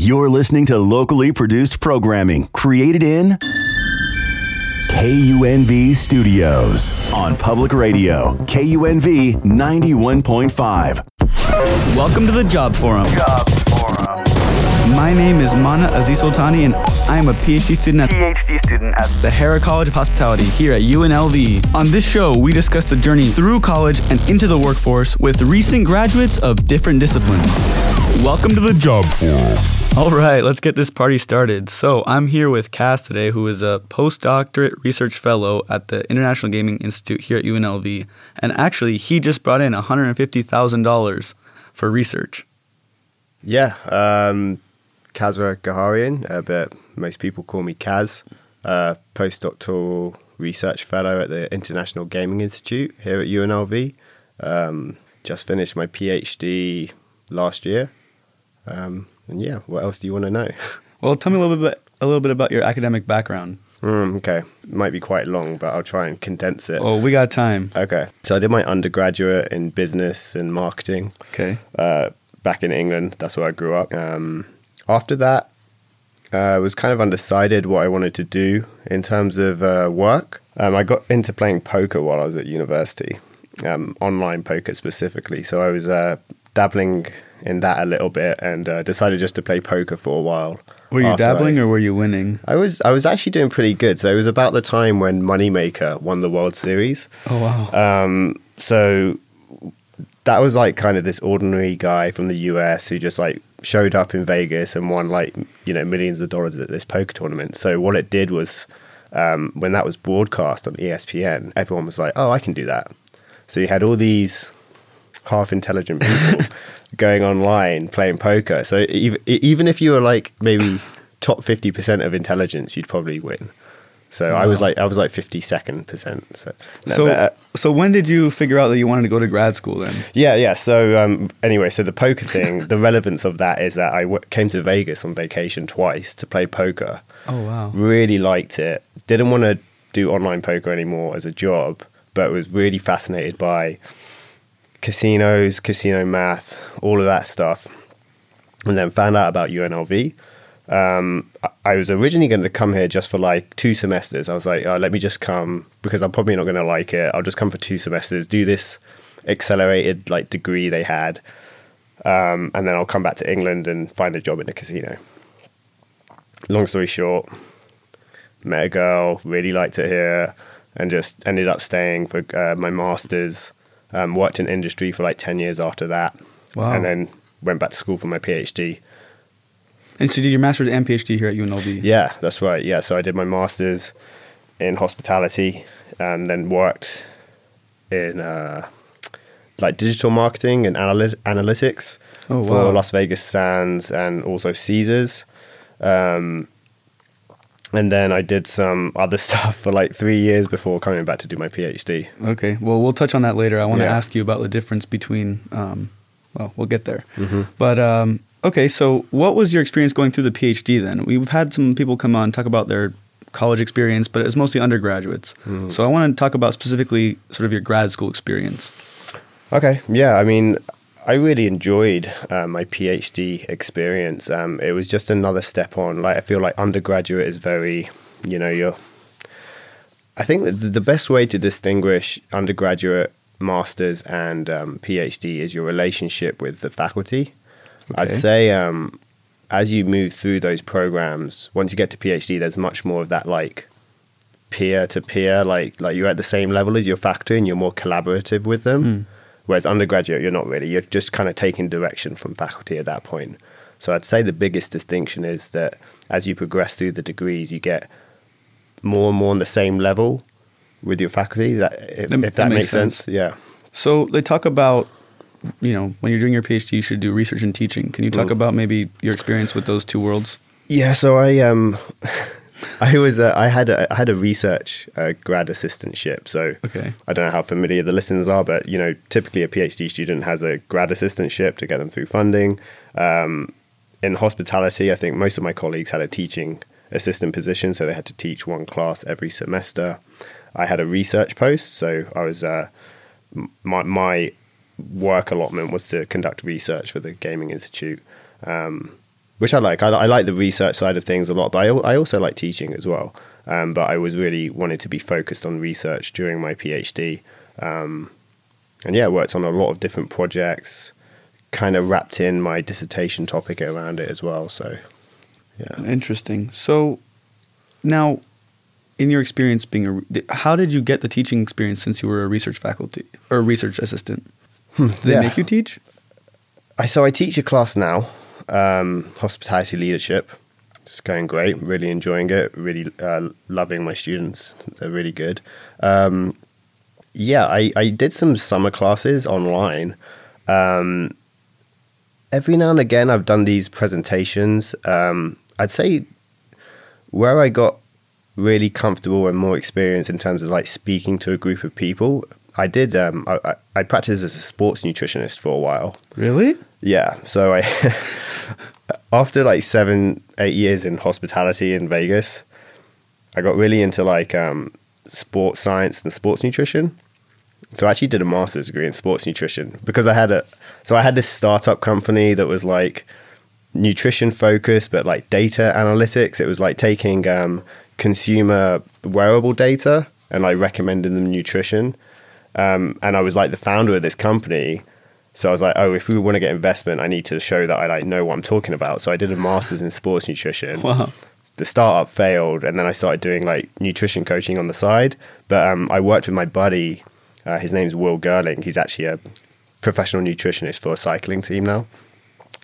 You're listening to locally produced programming created in KUNV Studios on public radio, KUNV 91.5. Welcome to the Job Forum. My name is Mana Aziz Sultani, and I am a PhD student at PhD student at the Harrah College of Hospitality here at UNLV. On this show, we discuss the journey through college and into the workforce with recent graduates of different disciplines. Welcome to the Job Forum. All right, let's get this party started. So, I'm here with Cass today, who is a postdoctorate research fellow at the International Gaming Institute here at UNLV. And actually, he just brought in $150,000 for research. Yeah, um, Kasra Ghararian, uh, but most people call me Kaz, uh, postdoctoral research fellow at the International Gaming Institute here at UNLV. Um, just finished my PhD last year. Um, and yeah, what else do you want to know? Well, tell me a little bit, a little bit about your academic background. Mm, okay, might be quite long, but I'll try and condense it. Oh, we got time. Okay, so I did my undergraduate in business and marketing. Okay. Uh, back in England, that's where I grew up. Um, after that, uh, I was kind of undecided what I wanted to do in terms of uh, work. Um, I got into playing poker while I was at university, um, online poker specifically. So I was uh, dabbling in that a little bit and uh, decided just to play poker for a while. Were you dabbling I- or were you winning? I was I was actually doing pretty good. So it was about the time when Moneymaker won the World Series. Oh, wow. Um, so that was like kind of this ordinary guy from the US who just like showed up in Vegas and won like you know millions of dollars at this poker tournament. So what it did was um, when that was broadcast on ESPN, everyone was like, "Oh, I can do that." So you had all these half intelligent people going online playing poker. So even even if you were like maybe top fifty percent of intelligence, you'd probably win. So I was like I was like fifty second percent. So, no, so, but, uh, so when did you figure out that you wanted to go to grad school then? yeah, yeah. So um, anyway, so the poker thing, the relevance of that is that I w- came to Vegas on vacation twice to play poker. Oh, wow. Really liked it. Didn't want to do online poker anymore as a job, but was really fascinated by casinos, casino math, all of that stuff. And then found out about UNLV. Um, I- was originally going to come here just for like two semesters. I was like, oh, let me just come because I'm probably not going to like it. I'll just come for two semesters, do this accelerated like degree they had, um, and then I'll come back to England and find a job in a casino. Long story short, met a girl, really liked it here, and just ended up staying for uh, my masters. Um, worked in industry for like ten years after that, Wow. and then went back to school for my PhD. And so you did your master's and PhD here at UNLV. Yeah, that's right. Yeah, so I did my masters in hospitality, and then worked in uh, like digital marketing and analy- analytics Oh, for wow. Las Vegas Sands and also Caesars. Um, and then I did some other stuff for like three years before coming back to do my PhD. Okay. Well, we'll touch on that later. I want to Yeah. ask you about the difference between. Um, well, we'll get there. Mm-hmm. But um, okay, so what was your experience going through the PhD then? We've had some people come on talk about their college experience, but it was mostly undergraduates. Mm-hmm. So I want to talk about specifically sort of your grad school experience. Okay, yeah, I mean, I really enjoyed uh, my PhD experience. Um, it was just another step on. Like, I feel like undergraduate is very, you know, you're. I think that the the best way to distinguish undergraduate, masters, and um, PhD is your relationship with the faculty. I'd say um, as you move through those programs, once you get to PhD, there's much more of that like peer to peer, like like you're at the same level as your faculty and you're more collaborative with them. Whereas undergraduate, you're not really. You're just kind of taking direction from faculty at that point. So I'd say the biggest distinction is that as you progress through the degrees, you get more and more on the same level with your faculty. That if, That- if that, that makes makes sense. sense. Yeah. So they talk about, you know, when you're doing your PhD, you should do research and teaching. Can you talk Mm. about maybe your experience with those two worlds? Yeah, so I um, I was uh, I had a I had a research uh, grad assistantship. So Okay. I don't know how familiar the listeners are, but you know, typically a PhD student has a grad assistantship to get them through funding. Um, in hospitality, I think most of my colleagues had a teaching assistant position, so they had to teach one class every semester. I had a research post, so I was uh, my my work allotment was to conduct research for the Gaming Institute. Um, which I like. I, I like the research side of things a lot, but I, I also like teaching as well. Um, but I was really wanted to be focused on research during my PhD, um, and yeah, worked on a lot of different projects. Kind of wrapped in my dissertation topic around it as well. So, yeah. Interesting. So now, in your experience being a, how did you get the teaching experience since you were a research faculty or research assistant? Did they yeah. make you teach? I so I teach a class now, um, hospitality leadership. It's going great. Really enjoying it. Really uh, loving my students. They're really good. Um, yeah, I, I did some summer classes online. Um, every now and again, I've done these presentations. Um, I'd say where I got really comfortable and more experience in terms of like speaking to a group of people. I did. Um, I, I, I practiced as a sports nutritionist for a while. Really? Yeah. So I, after like seven, eight years in hospitality in Vegas, I got really into like um, sports science and sports nutrition. So I actually did a master's degree in sports nutrition because I had a, so I had this startup company that was like nutrition focused, but like data analytics. It was like taking um, consumer wearable data and like recommending them nutrition. Um, and I was like the founder of this company. So I was like, oh, if we want to get investment, I need to show that I like know what I'm talking about. So I did a master's in sports nutrition. Wow. The startup failed, and then I started doing like nutrition coaching on the side. But um, I worked with my buddy. Uh, his name's Will Gerling. He's actually a professional nutritionist for a cycling team now.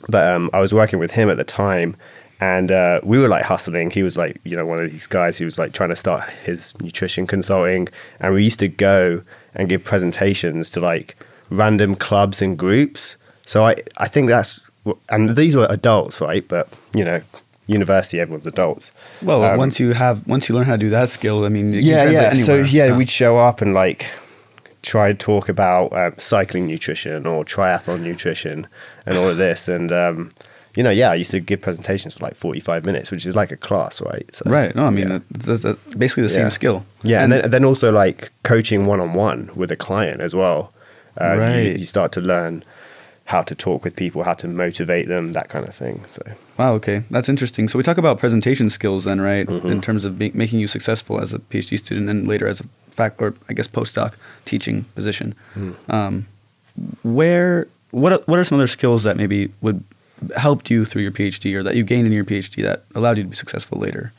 But um, I was working with him at the time, and uh, we were like hustling. He was like, you know, one of these guys who was like trying to start his nutrition consulting, and we used to go and give presentations to like random clubs and groups. So I, I think that's, and these were adults, right? But you know, university, everyone's adults. Well, Um, once you have once you learn how to do that skill, I mean, you yeah, yeah. So anywhere. yeah, we'd show up and like try to talk about um, cycling nutrition or triathlon nutrition and all of this, and um, you know, yeah, I used to give presentations for like forty-five minutes, which is like a class, right? So, right. No, I mean, yeah. basically the same Yeah. skill. Yeah, and, then, then also like coaching one on one with a client as well. Uh, you- Right. you, start to learn how to talk with people, how to motivate them, that kind of thing. So Wow. Okay, that's interesting. So we talk about presentation skills, then, right? Mm-hmm. In terms of be- making you successful as a PhD student, and later as a fac or I guess postdoc teaching position. Mm. Um, where what what are some other skills that maybe would helped you through your PhD or that you gained in your PhD that allowed you to be successful later?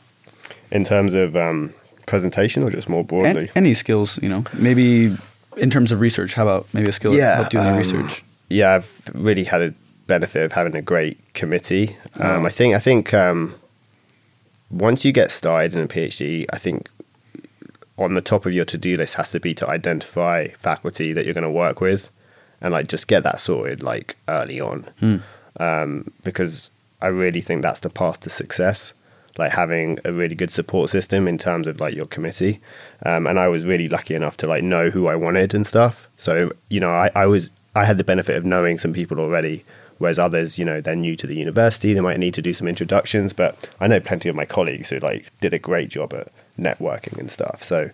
in terms of um, presentation or just more An- broadly, any skills, you know, maybe in terms of research. How about maybe a skill that Yeah, helped you in your um, research? yeah, I've really had a benefit of having a great committee. Um, Oh. I think I think um, once you get started in a PhD, I think on the top of your to do list has to be to identify faculty that you're going to work with, and like just get that sorted like early on, Hmm. Um, because I really think that's the path to success. Like having a really good support system in terms of like your committee, um, and I was really lucky enough to like know who I wanted and stuff. So you know, I, I was I had the benefit of knowing some people already, whereas others, you know, they're new to the university. They might need to do some introductions, but I know plenty of my colleagues who like did a great job at networking and stuff. So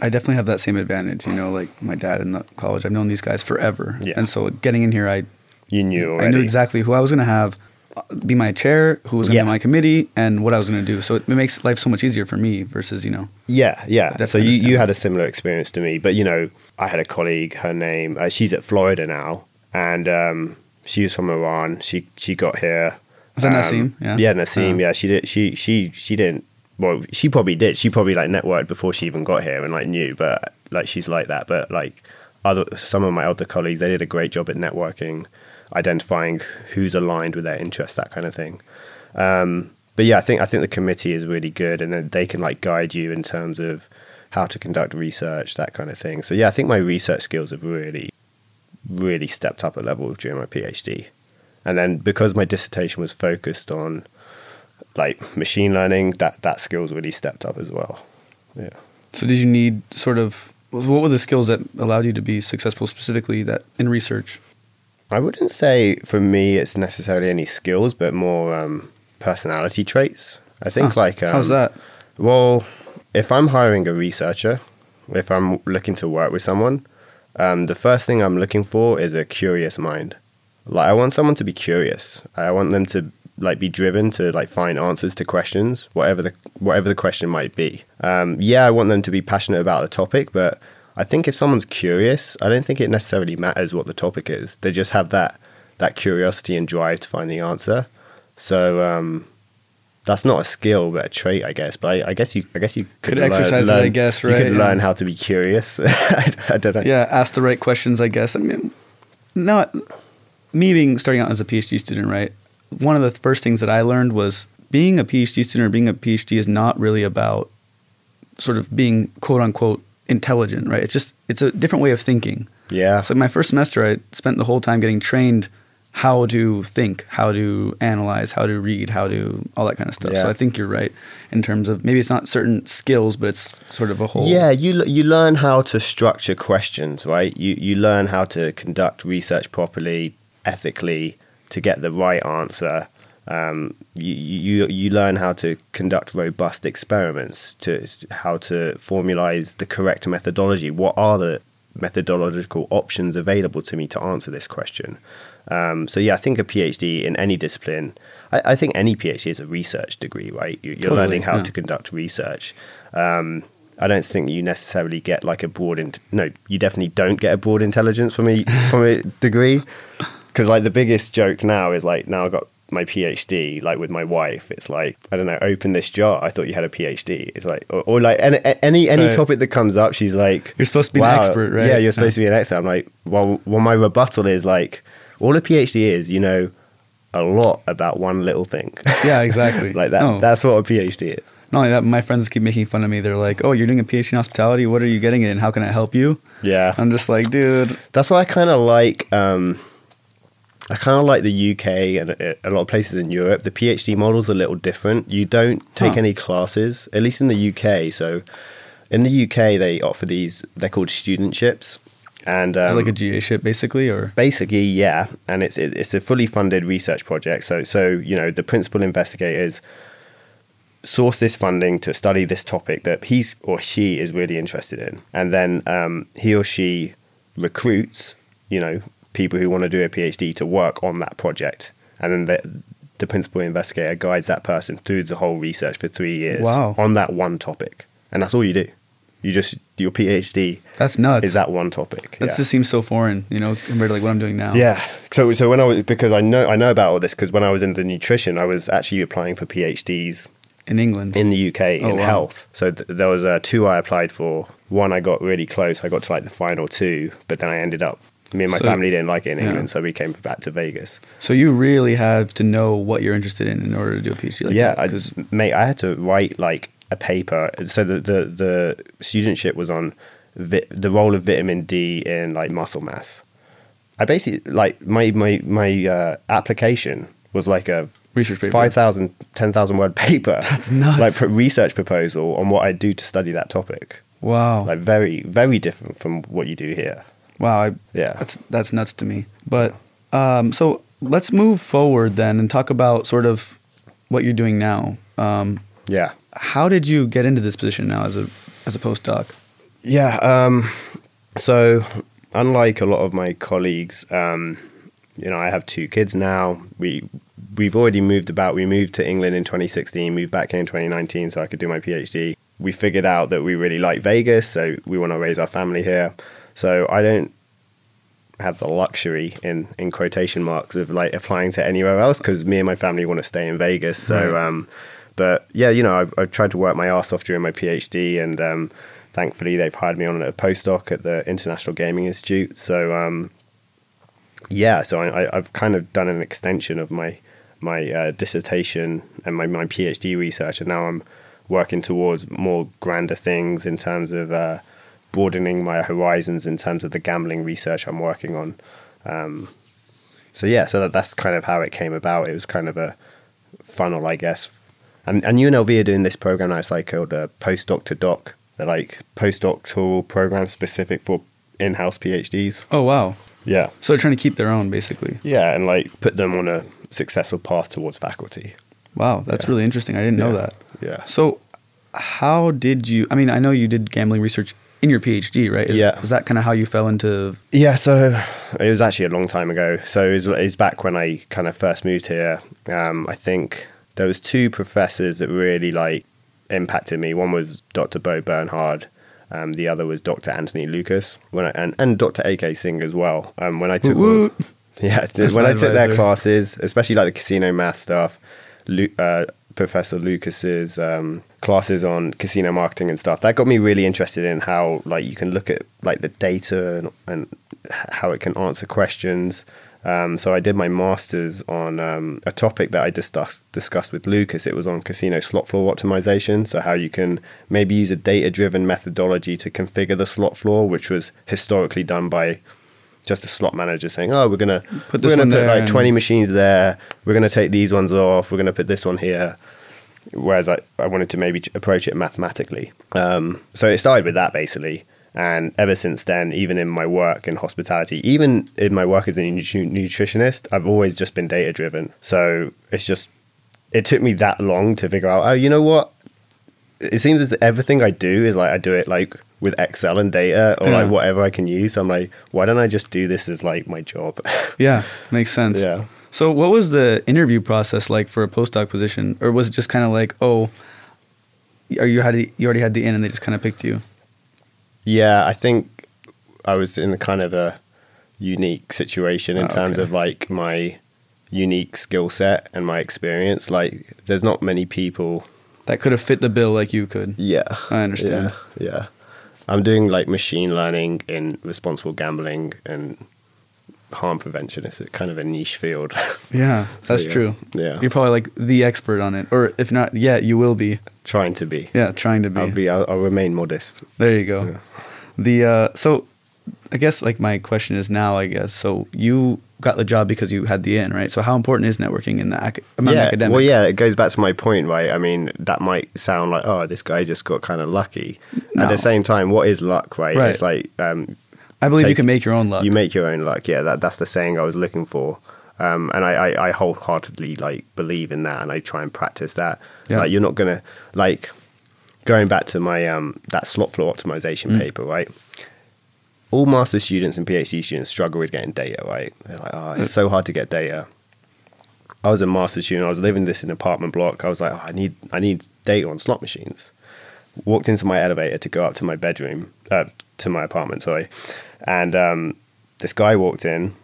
I definitely have that same advantage. You know, like my dad in the college, I've known these guys forever, Yeah. and so getting in here, I you knew already. I knew exactly who I was going to have uh, be my chair, who was going to Yeah. be my committee, and what I was going to do. So it makes life so much easier for me versus you know. Yeah, yeah. So you, you had a similar experience to me, but you know, I had a colleague. Her name, uh, she's at Florida now, and um, she was from Iran. She she got here. Was that um, Nassim? Yeah. Yeah, Nassim. Uh. yeah, she did. She she she didn't. Well, she probably did. She probably like networked before she even got here and like knew. But like she's like that. But like other some of my other colleagues, they did a great job at networking, identifying who's aligned with their interests, that kind of thing. Um, but yeah, I think I think the committee is really good, and they can like guide you in terms of how to conduct research, that kind of thing. So yeah, I think my research skills have really, really stepped up a level during my PhD, and then because my dissertation was focused on like machine learning, that that skills really stepped up as well. Yeah. So did you need sort of what were the skills that allowed you to be successful specifically that in research? I wouldn't say for me it's necessarily any skills, but more um, personality traits. I think Huh. like um, How's that? Well, if I'm hiring a researcher, if I'm looking to work with someone, um, the first thing I'm looking for is a curious mind. Like I want someone to be curious. I want them to like be driven to like find answers to questions, whatever the whatever the question might be. Um, yeah, I want them to be passionate about the topic, but I think if someone's curious, I don't think it necessarily matters what the topic is. They just have that that curiosity and drive to find the answer. So um, that's not a skill, but a trait, I guess. But I, I guess you, I guess you could, Could learn- exercise it, I guess, right. You could Yeah. learn how to be curious. I, I don't know. Yeah, ask the right questions, I guess. I mean, not me being starting out as a PhD student, right? One of the first things that I learned was being a PhD student or being a PhD is not really about sort of being quote unquote intelligent, right? It's just it's a different way of thinking. Yeah. So my first semester, I spent the whole time getting trained how to think, how to analyze, how to read, how to all that kind of stuff. So I think you're right in terms of maybe it's not certain skills, but it's sort of a whole. Yeah, you l- you learn how to structure questions, right? You you learn how to conduct research properly, ethically, to get the right answer. Um, you, you you learn how to conduct robust experiments, to how to formalize the correct methodology. What are the methodological options available to me to answer this question? Um, so yeah, I think a PhD in any discipline, I, I think any PhD is a research degree, right? You- You're Totally, learning how yeah. to conduct research. Um, I don't think you necessarily get like a broad. In- no, you definitely don't get a broad intelligence from a from a degree. Because like the biggest joke now is like now I've got my PhD. Like with my wife, it's like I don't know. Open this jar. I thought you had a PhD. It's like or, or like any any any Right. topic that comes up, she's like, You're supposed to be an expert, right?" Yeah, you're supposed to be an expert. I'm like, well, well, my rebuttal is like, all a PhD is, you know, a lot about one little thing. Yeah, exactly. like that. No. That's what a PhD is. Not only that, my friends keep making fun of me. They're like, "Oh, you're doing a PhD in hospitality. What are you getting it, and how can I help you?" Yeah. I'm just like, dude. That's why I kind of like. Um, I kind of like the UK and a, a lot of places in Europe. The PhD model's a little different. You don't take Huh. any classes, at least in the UK. So, in the UK, they offer these. They're called studentships, and um, like a GA ship, basically, or basically, yeah. And it's it, it's a fully funded research project. So, so you know, the principal investigators source this funding to study this topic that he's or she is really interested in, and then um, he or she recruits, you know, people who want to do a PhD to work on that project, and then the, the principal investigator guides that person through the whole research for three years Wow. on that one topic, and that's all you do. You just your PhD that's nuts. is that one topic. that yeah. just seems so foreign, you know, compared to like what I'm doing now. Yeah. So so when I was because I know I know about all this because when I was in the nutrition, I was actually applying for PhDs in England. in the UK Oh, in wow. health. So th- there was uh, two I applied for. One I got really close. I got to like the final two, but then I ended up. Me and my So- family didn't like it in yeah. England, so we came back to Vegas. so you really have to know what you're interested in in order to do a PhD. Like yeah, that, I 'cause- just mate, I had to write like a paper. So the the, the studentship was on vi- the role of vitamin D in like muscle mass. I basically like my my my uh, application was like a research paper. 5,000, 10,000 word paper. That's nuts. Like pro- research proposal on what I do to study that topic. Wow. Like very, very different from what you do here. Wow. I, Yeah. That's that's nuts to me. But um, so let's move forward then and talk about sort of what you're doing now. Um, Yeah. how did you get into this position now as a as a postdoc? Yeah. Um, so, unlike a lot of my colleagues, um, you know, I have two kids now. We we've already moved about. We moved to England in 2016. Moved back here in 2019 so I could do my PhD. We figured out that we really like Vegas, so we want to raise our family here. So I don't have the luxury in in quotation marks of like applying to anywhere else because me and my family want to stay in Vegas. So, Right. um, but yeah, you know, I've, I've tried to work my ass off during my PhD, and um, thankfully they've hired me on a postdoc at the International Gaming Institute. So, um, yeah, so I, I, I've kind of done an extension of my my uh, dissertation and my, my PhD research, and now I'm working towards more grander things in terms of uh, broadening my horizons in terms of the gambling research I'm working on. Um, so yeah, so that, that's kind of how it came about. It was kind of a funnel, I guess. And, and UNLV are doing this program now. It's like called a postdoc to doc. They're like postdoctoral program specific for in-house PhDs. Oh wow. Yeah, So they're trying to keep their own basically. yeah, and like put them on a successful path towards faculty. Wow, that's Yeah. really interesting. I didn't know that. Yeah. So how did you I mean, I know you did gambling research in your PhD, right? Is, Yeah. Is that kind of how you fell into? Yeah, so it was actually a long time ago. So it was, it was back when I kind of first moved here. Um, I think there was two professors that really like impacted me. One was Dr. Bo Bernhard. Um, the other was Dr. Anthony Lucas, when I, and and Dr. A.K. Singh as well. Um, when I took yeah, when I took their classes, especially like the casino math stuff, Lu- uh, Professor Lucas's um, classes on casino marketing and stuff, that got me really interested in how like you can look at like the data and, and how it can answer questions. Um, so I did my masters on um, a topic that I discussed discussed with Lucas. It was on casino slot floor optimization. So how you can maybe use a data driven methodology to configure the slot floor, which was historically done by just a slot manager saying, "Oh, we're gonna Put this we're gonna put like and- twenty machines there. We're gonna take these ones off. We're gonna put this one here." Whereas I, I wanted to maybe approach it mathematically. Um, so it started with that basically, and ever since then, even in my work in hospitality, even in my work as a nutritionist, I've always just been data driven. So it's just it took me that long to figure out. Oh, you know what? It seems as everything I do is like I do it like with Excel and data or Yeah. like whatever I can use. So I'm like, why don't I just do this as like my job? Yeah, makes sense. yeah. So, what was the interview process like for a postdoc position, or was it just kind of like, oh, are you had you already had the in and they just kind of picked you? Yeah, I think I was in a kind of a unique situation in Oh, terms okay. of like my unique skill set and my experience. Like, there's not many people. That could have fit the bill like you could. Yeah, I understand. Yeah, yeah. I'm doing like machine learning in responsible gambling and harm prevention. It's a kind of a niche field. Yeah, So, that's yeah. true. Yeah. You're probably like the expert on it, or if not yet, you will be. Trying to be. Yeah, trying to be. I'll be. I'll, I'll remain modest. There you go. Yeah. The uh, so, I guess like my question is now. I guess so. You got the job because you had the in, right? So how important is networking in the ac- among yeah, academics? well, yeah, it goes back to my point, right? I mean, that might sound like, oh, this guy just got kind of lucky. At the same time, what is luck, right? Right. It's like um, I believe you can make your own luck. you make your own luck. Yeah, that that's the saying I was looking for, um, and I, I, I wholeheartedly like believe in that, and I try and practice that. Yeah. Like, you're not gonna like going back to my um that slot floor optimization Mm. paper, right? All master students and PhD students struggle with getting data, right? They're like, oh, it's so hard to get data. I was a master student. I was living this in an apartment block. I was like, oh, I need I need data on slot machines. Walked into my elevator to go up to my bedroom, uh, to my apartment, sorry, and um, this guy walked in.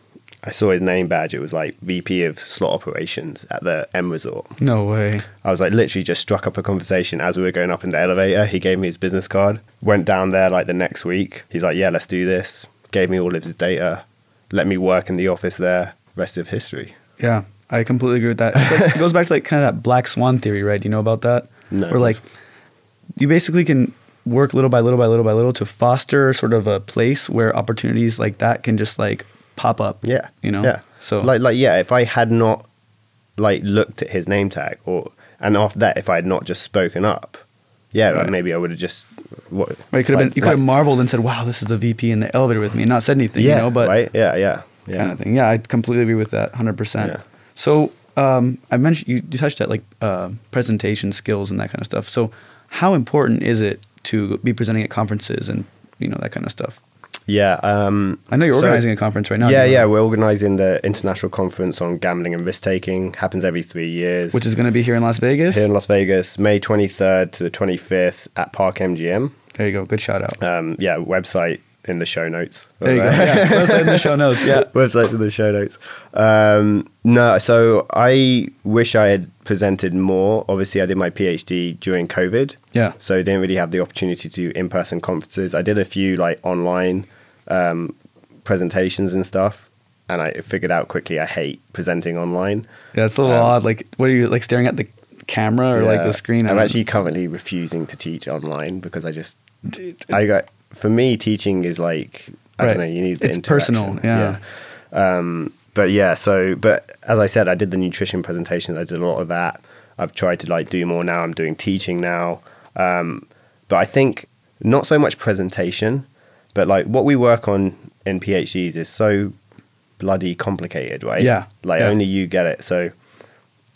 I saw his name badge. It was like VP of slot operations at the M Resort. no way. I was like literally just struck up a conversation as we were going up in the elevator. He gave me his business card. Went down there like the next week. He's like, "Yeah, let's do this." Gave me all of his data. Let me work in the office there. Rest of history. Yeah, I completely agree with that. It's like, it goes back to like kind of that black swan theory, right? Do you know about that? No. Where like you basically can work little by little by little by little to foster sort of a place where opportunities like that can just like pop up. Yeah, You know? Yeah. So- like, like, yeah. If I had not like looked at his name tag, or and after that, if I had not just spoken up, yeah, like, Right. maybe I would have just. What, Right, you could have like- been you could have like- marveled and said, "Wow, this is the VP in the elevator with me," and not said anything. Yeah, you know, but right. Yeah, yeah, yeah. kind of thing. Yeah, I completely agree with that, hundred percent. So um, I mentioned you, you touched at like uh, presentation skills and that kind of stuff. So how important is it to be presenting at conferences and you know that kind of stuff? Yeah. Um, I know you're so- organizing a conference right now. yeah, know, yeah. We're organising the international conference on gambling and risk taking. Happens every three years. which is going to be here in Las Vegas. here in Las Vegas, May 23rd to the 25th at Park MGM. there you go. Good shout out. Um, yeah, website in the show notes. There you go. Yeah, website in the show notes. Yeah. website in the show notes. Um, no, so I wish I had presented more. Obviously, I did my PhD during COVID. Yeah. So didn't really have the opportunity to do in-person conferences. I did a few like online um, presentations and stuff, and I figured out quickly I hate presenting online. Yeah, it's a little Um, odd. Like, what are you like staring at the camera or like the screen? I I'm actually currently refusing to teach online because I just Dude, I got for me teaching is like I Right. don't know you need the It's personal, yeah. Yeah. Um, but yeah, so but as I said, I did the nutrition presentations. I did a lot of that. I've tried to like do more now. I'm doing teaching now. Um, but I think not so much presentation, but like what we work on in PhDs is so bloody complicated, right? Yeah, Like yeah. only you get it. So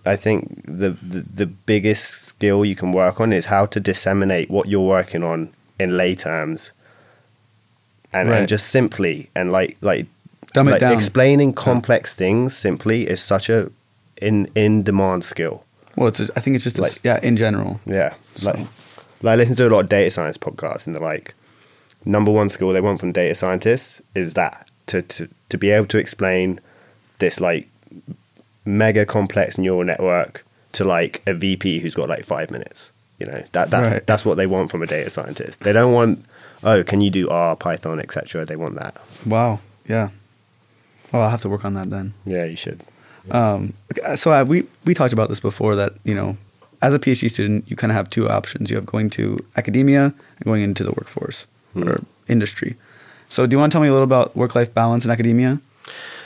I think the, the the biggest skill you can work on is how to disseminate what you're working on in lay terms and, Right. and just simply and like like Dumb it like down. explaining complex things simply is such a in in demand skill. Well, it's. I think it's just a Like- yeah. In general. Yeah. So- Like, like I listen to a lot of data science podcasts, and they're like, number one skill they want from data scientists is that to to to be able to explain this like mega complex neural network to like a VP who's got like five minutes. You know that that's Right. that's what they want from a data scientist. They don't want oh can you do R, Python, etc. They want that. Wow. Yeah. Well, I'll have to work on that then. Yeah, you should. Um, so I, we we talked about this before that you know, as a PhD student, you kind of have two options. You have going to academia and going into the workforce or industry. So, do you want to tell me a little about work life balance in academia?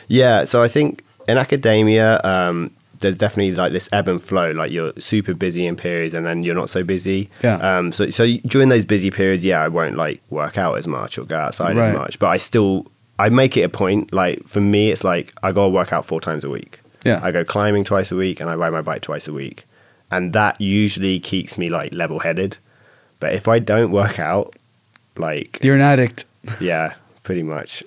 Yeah, so I think in academia, um, there's definitely like this ebb and flow. Like you're super busy in periods, and then you're not so busy. Yeah. Um. So so during those busy periods, yeah, I won't like work out as much or go outside Right. as much, but I still I make it a point. Like for me, it's like I go work out four times a week. Yeah. I go climbing twice a week, and I ride my bike twice a week, and that usually keeps me like level headed. But if I don't work out, like You're an addict. yeah, pretty much.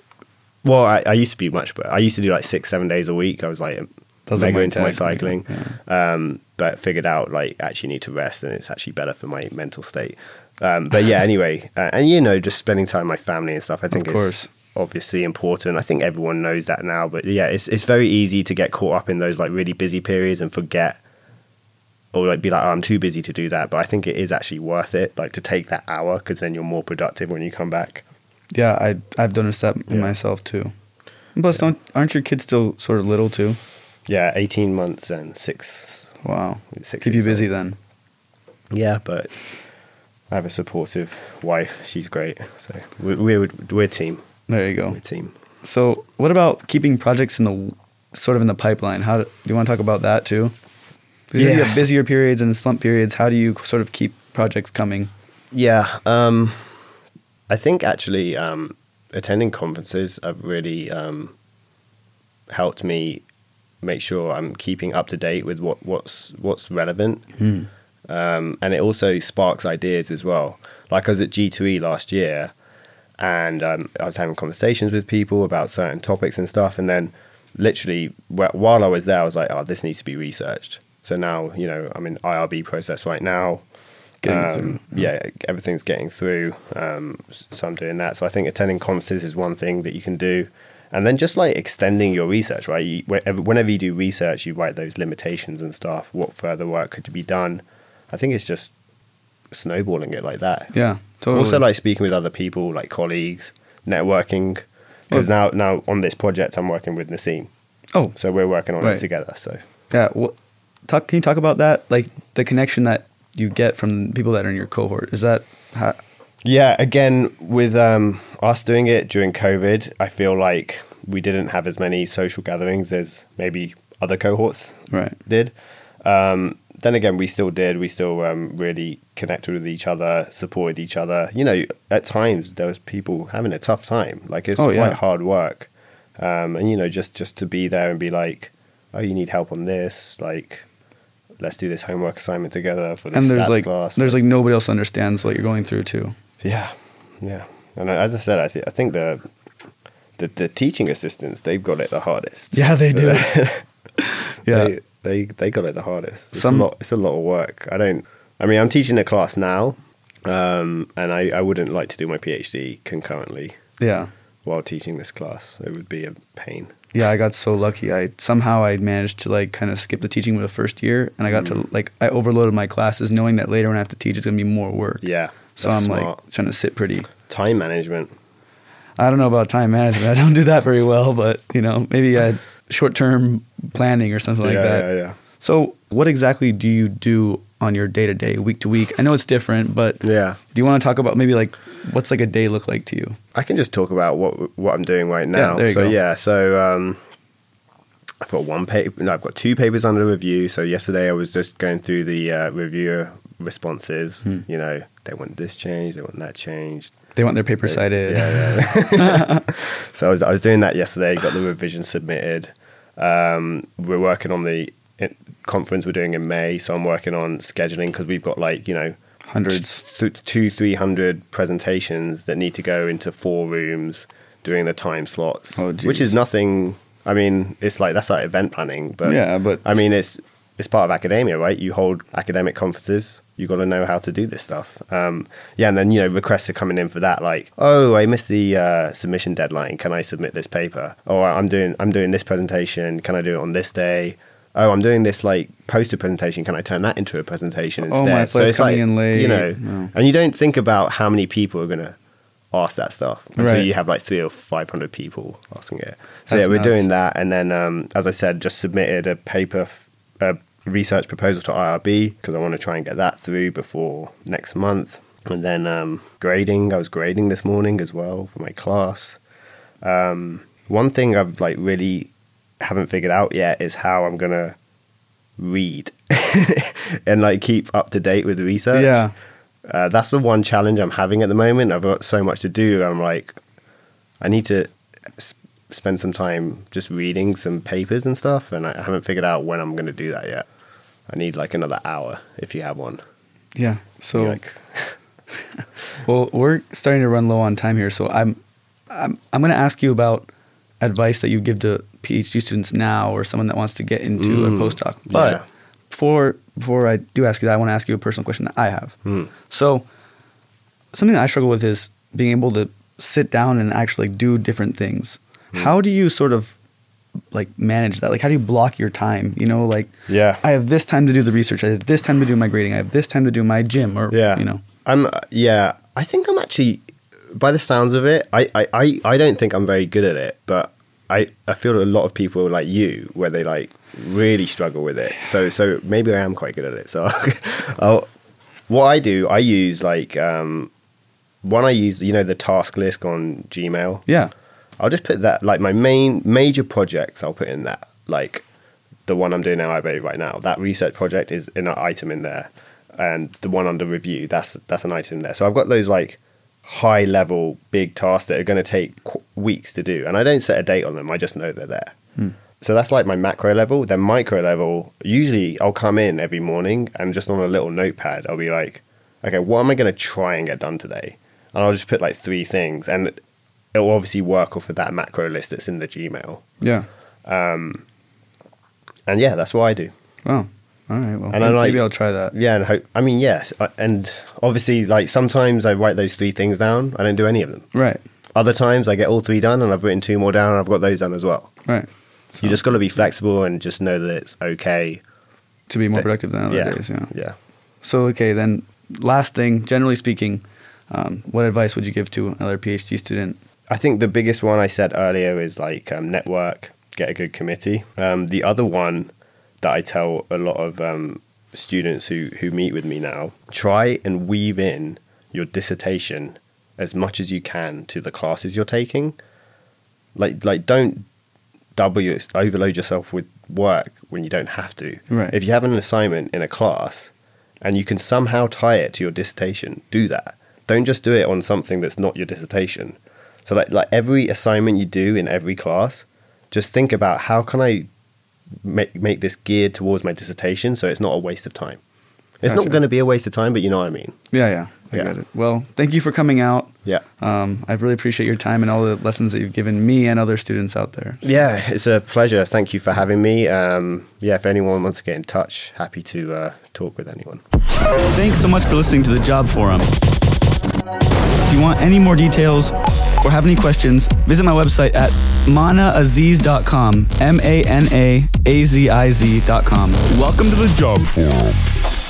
Well, I, I used to be much, but I used to do like six, seven days a week. I was like That's mega into my cycling, um, but figured out like actually need to rest, and it's actually better for my mental state. Um, but yeah, anyway, uh, and you know, just spending time with my family and stuff. I think it's of course. Obviously important. I think everyone knows that now, but yeah, it's it's very easy to get caught up in those like really busy periods and forget. Or like be like, oh, I'm too busy to do that, but I think it is actually worth it, like to take that hour because then you're more productive when you come back. Yeah, I I've noticed that in Yeah. myself too. And plus, don't aren't your kids still sort of little too? Yeah, 18 months and six. Wow, six keep you busy old. then. Yeah, but I have a supportive wife. She's great. So we're, we're, we're a team. There you go. So, what about keeping projects in the sort of in the pipeline? How do, do you want to talk about that too? 'Cause you Yeah. have busier periods and slump periods. How do you sort of keep projects coming? Yeah. Um, I think actually um, attending conferences have really um, helped me make sure I'm keeping up to date with what, what's what's relevant. Um, and it also sparks ideas as well. Like I was at G2E last year, and um, I was having conversations with people about certain topics and stuff. And then, literally, while I was there, I was like, "Oh, this needs to be researched." So now, you know, I'm in IRB process right now. Um, yeah, everything's getting through. Um, so I'm doing that. So I think attending conferences is one thing that you can do. And then just like extending your research, right? You, whenever, whenever you do research, you write those limitations and stuff. What further work could be done? I think it's just snowballing it like that. Yeah, totally. Also, like speaking with other people, like colleagues, networking. Because now, now on this project, I'm working with Nassim, oh, so we're working on Right. it together. So yeah. What, talk. Can you talk about that? Like the connection that you get from people that are in your cohort. Is that how, Yeah, again, with um, us doing it during COVID, I feel like we didn't have as many social gatherings as maybe other cohorts right? did. Um, then again, we still did. We still um, really connected with each other, supported each other. You know, at times there was people having a tough time. Like it's Oh, quite yeah. hard work, um, and you know, just just to be there and be like, "Oh, you need help on this," like. Let's do this homework assignment together for this And there's like class. there's like nobody else understands what you're going through too. Yeah, yeah. And as I said, I, th- I think the, the the teaching assistants they've got it the hardest. Yeah, they do. yeah, they, they they got it the hardest. It's Some- a lot. It's a lot of work. I don't. I mean, I'm teaching a class now, um, and I, I wouldn't like to do my PhD concurrently yeah, while teaching this class. It would be a pain. yeah. I got so lucky. I somehow I managed to like kind of skip the teaching with the first year, and I got Mm. to like I overloaded my classes, knowing that later when I have to teach, it's gonna be more work. Yeah. So I'm smart. like trying to sit pretty. time management. I don't know about time management. I don't do that very well, but you know, maybe uh, short term planning or something like that. yeah, yeah. So, what exactly do you do on your day to day, week to week? I know it's different, but Yeah. do you want to talk about maybe like what's like a day look like to you? I can just talk about what what I'm doing right now. there you so go. yeah, so um, I've got one paper. No, I've got two papers under review. So yesterday I was just going through the uh, reviewer responses. Hmm. You know, they want this changed, they want that changed. They want their paper cited. Yeah, yeah. so I was I was doing that yesterday. Got the revision submitted. Um, we're working on the conference we're doing in May. So I'm working on scheduling because we've got like you know Hundreds. th- two, three hundred presentations that need to go into four rooms during the time slots, Oh, which is nothing. I mean, it's like that's like event planning, but Yeah, but- I mean, it's it's part of academia, right? You hold academic conferences. You got to know how to do this stuff. Um, yeah, and then you know requests are coming in for that, like, oh, I missed the uh, submission deadline. Can I submit this paper? Or I'm doing I'm doing this presentation. Can I do it on this day? Oh, I'm doing this like poster presentation. Can I turn that into a presentation instead? Oh, my flight's coming in late. You know, No. and you don't think about how many people are going to ask that stuff until Right. you have like three or five hundred people asking it. So That's yeah, we're nuts. doing that, and then um, as I said, just submitted a paper, f- a research proposal to IRB because I want to try and get that through before next month. And then um, grading, I was grading this morning as well for my class. Um, one thing I've like really haven't figured out yet is how I'm gonna read and like keep up to date with research. Yeah. Uh, that's the one challenge I'm having at the moment. I've got so much to do. I'm like, I need to spend some time just reading some papers and stuff, and I haven't figured out when I'm going to do that yet. I need like another hour if you have one. Yeah. So like, Well, we're starting to run low on time here, so I'm I'm I'm going to ask you about advice that you give to PhD students now, or someone that wants to get into a Mm, postdoc. But yeah. before before I do ask you that, I want to ask you a personal question that I have. Mm. So something that I struggle with is being able to sit down and actually do different things. Hmm. How do you sort of like manage that? Like, how do you block your time? You know, like yeah, I have this time to do the research. I have this time to do my grading. I have this time to do my gym, or yeah. you know. I'm yeah. I think I'm actually, by the sounds of it, I I, I, I don't think I'm very good at it, but I I feel a lot of people like you where they like really struggle with it. So so maybe I am quite good at it. So I'll, what I do, I use like um, one I use you know the task list on Gmail. Yeah. I'll just put that like my main major projects. I'll put in that like the one I'm doing now IBA right now. That research project is an item in there, and the one under review that's that's an item there. So I've got those like high level big tasks that are going to take qu- weeks to do, and I don't set a date on them. I just know they're there. Hmm. So that's like my macro level. Then micro level, usually I'll come in every morning and just on a little notepad, I'll be like, okay, what am I going to try and get done today? And I'll just put like three things, and it'll obviously work off of that macro list that's in the Gmail. Yeah. And yeah, that's what I do. Oh. All right. Well, And I'm like- maybe I'll try that. Yeah, and hope. I mean, yes, I- and obviously, like sometimes I write those three things down. I don't do any of them. Right. Other times I get all three done, and I've written two more down, and I've got those done as well. Right. So you just got to be flexible and just know that it's okay. To be more productive than other yeah, days. Yeah. yeah. So okay, then last thing, generally speaking, um, what advice would you give to another PhD student? I think the biggest one I said earlier is like um, network, get a good committee. Um, the other one that I tell a lot of um, students who, who meet with me now try and weave in your dissertation as much as you can to the classes you're taking. Like, like don't double your, overload yourself with work when you don't have to. Right. If you have an assignment in a class and you can somehow tie it to your dissertation, do that. Don't just do it on something that's not your dissertation. So like like every assignment you do in every class, just think about how can I make make this geared towards my dissertation so it's not a waste of time. It's Gotcha. not going to be a waste of time, but you know what I mean. Yeah, yeah, I Yeah. get it. Well, thank you for coming out. Yeah. Um, I really appreciate your time and all the lessons that you've given me and other students out there. Yeah, it's a pleasure. Thank you for having me. Um, yeah, if anyone wants to get in touch, happy to uh, talk with anyone. Thanks so much for listening to the Job Forum. If you want any more details or have any questions, visit my website at manaaziz.com. M A N A A Z I Z.com. Welcome to the Job Forum.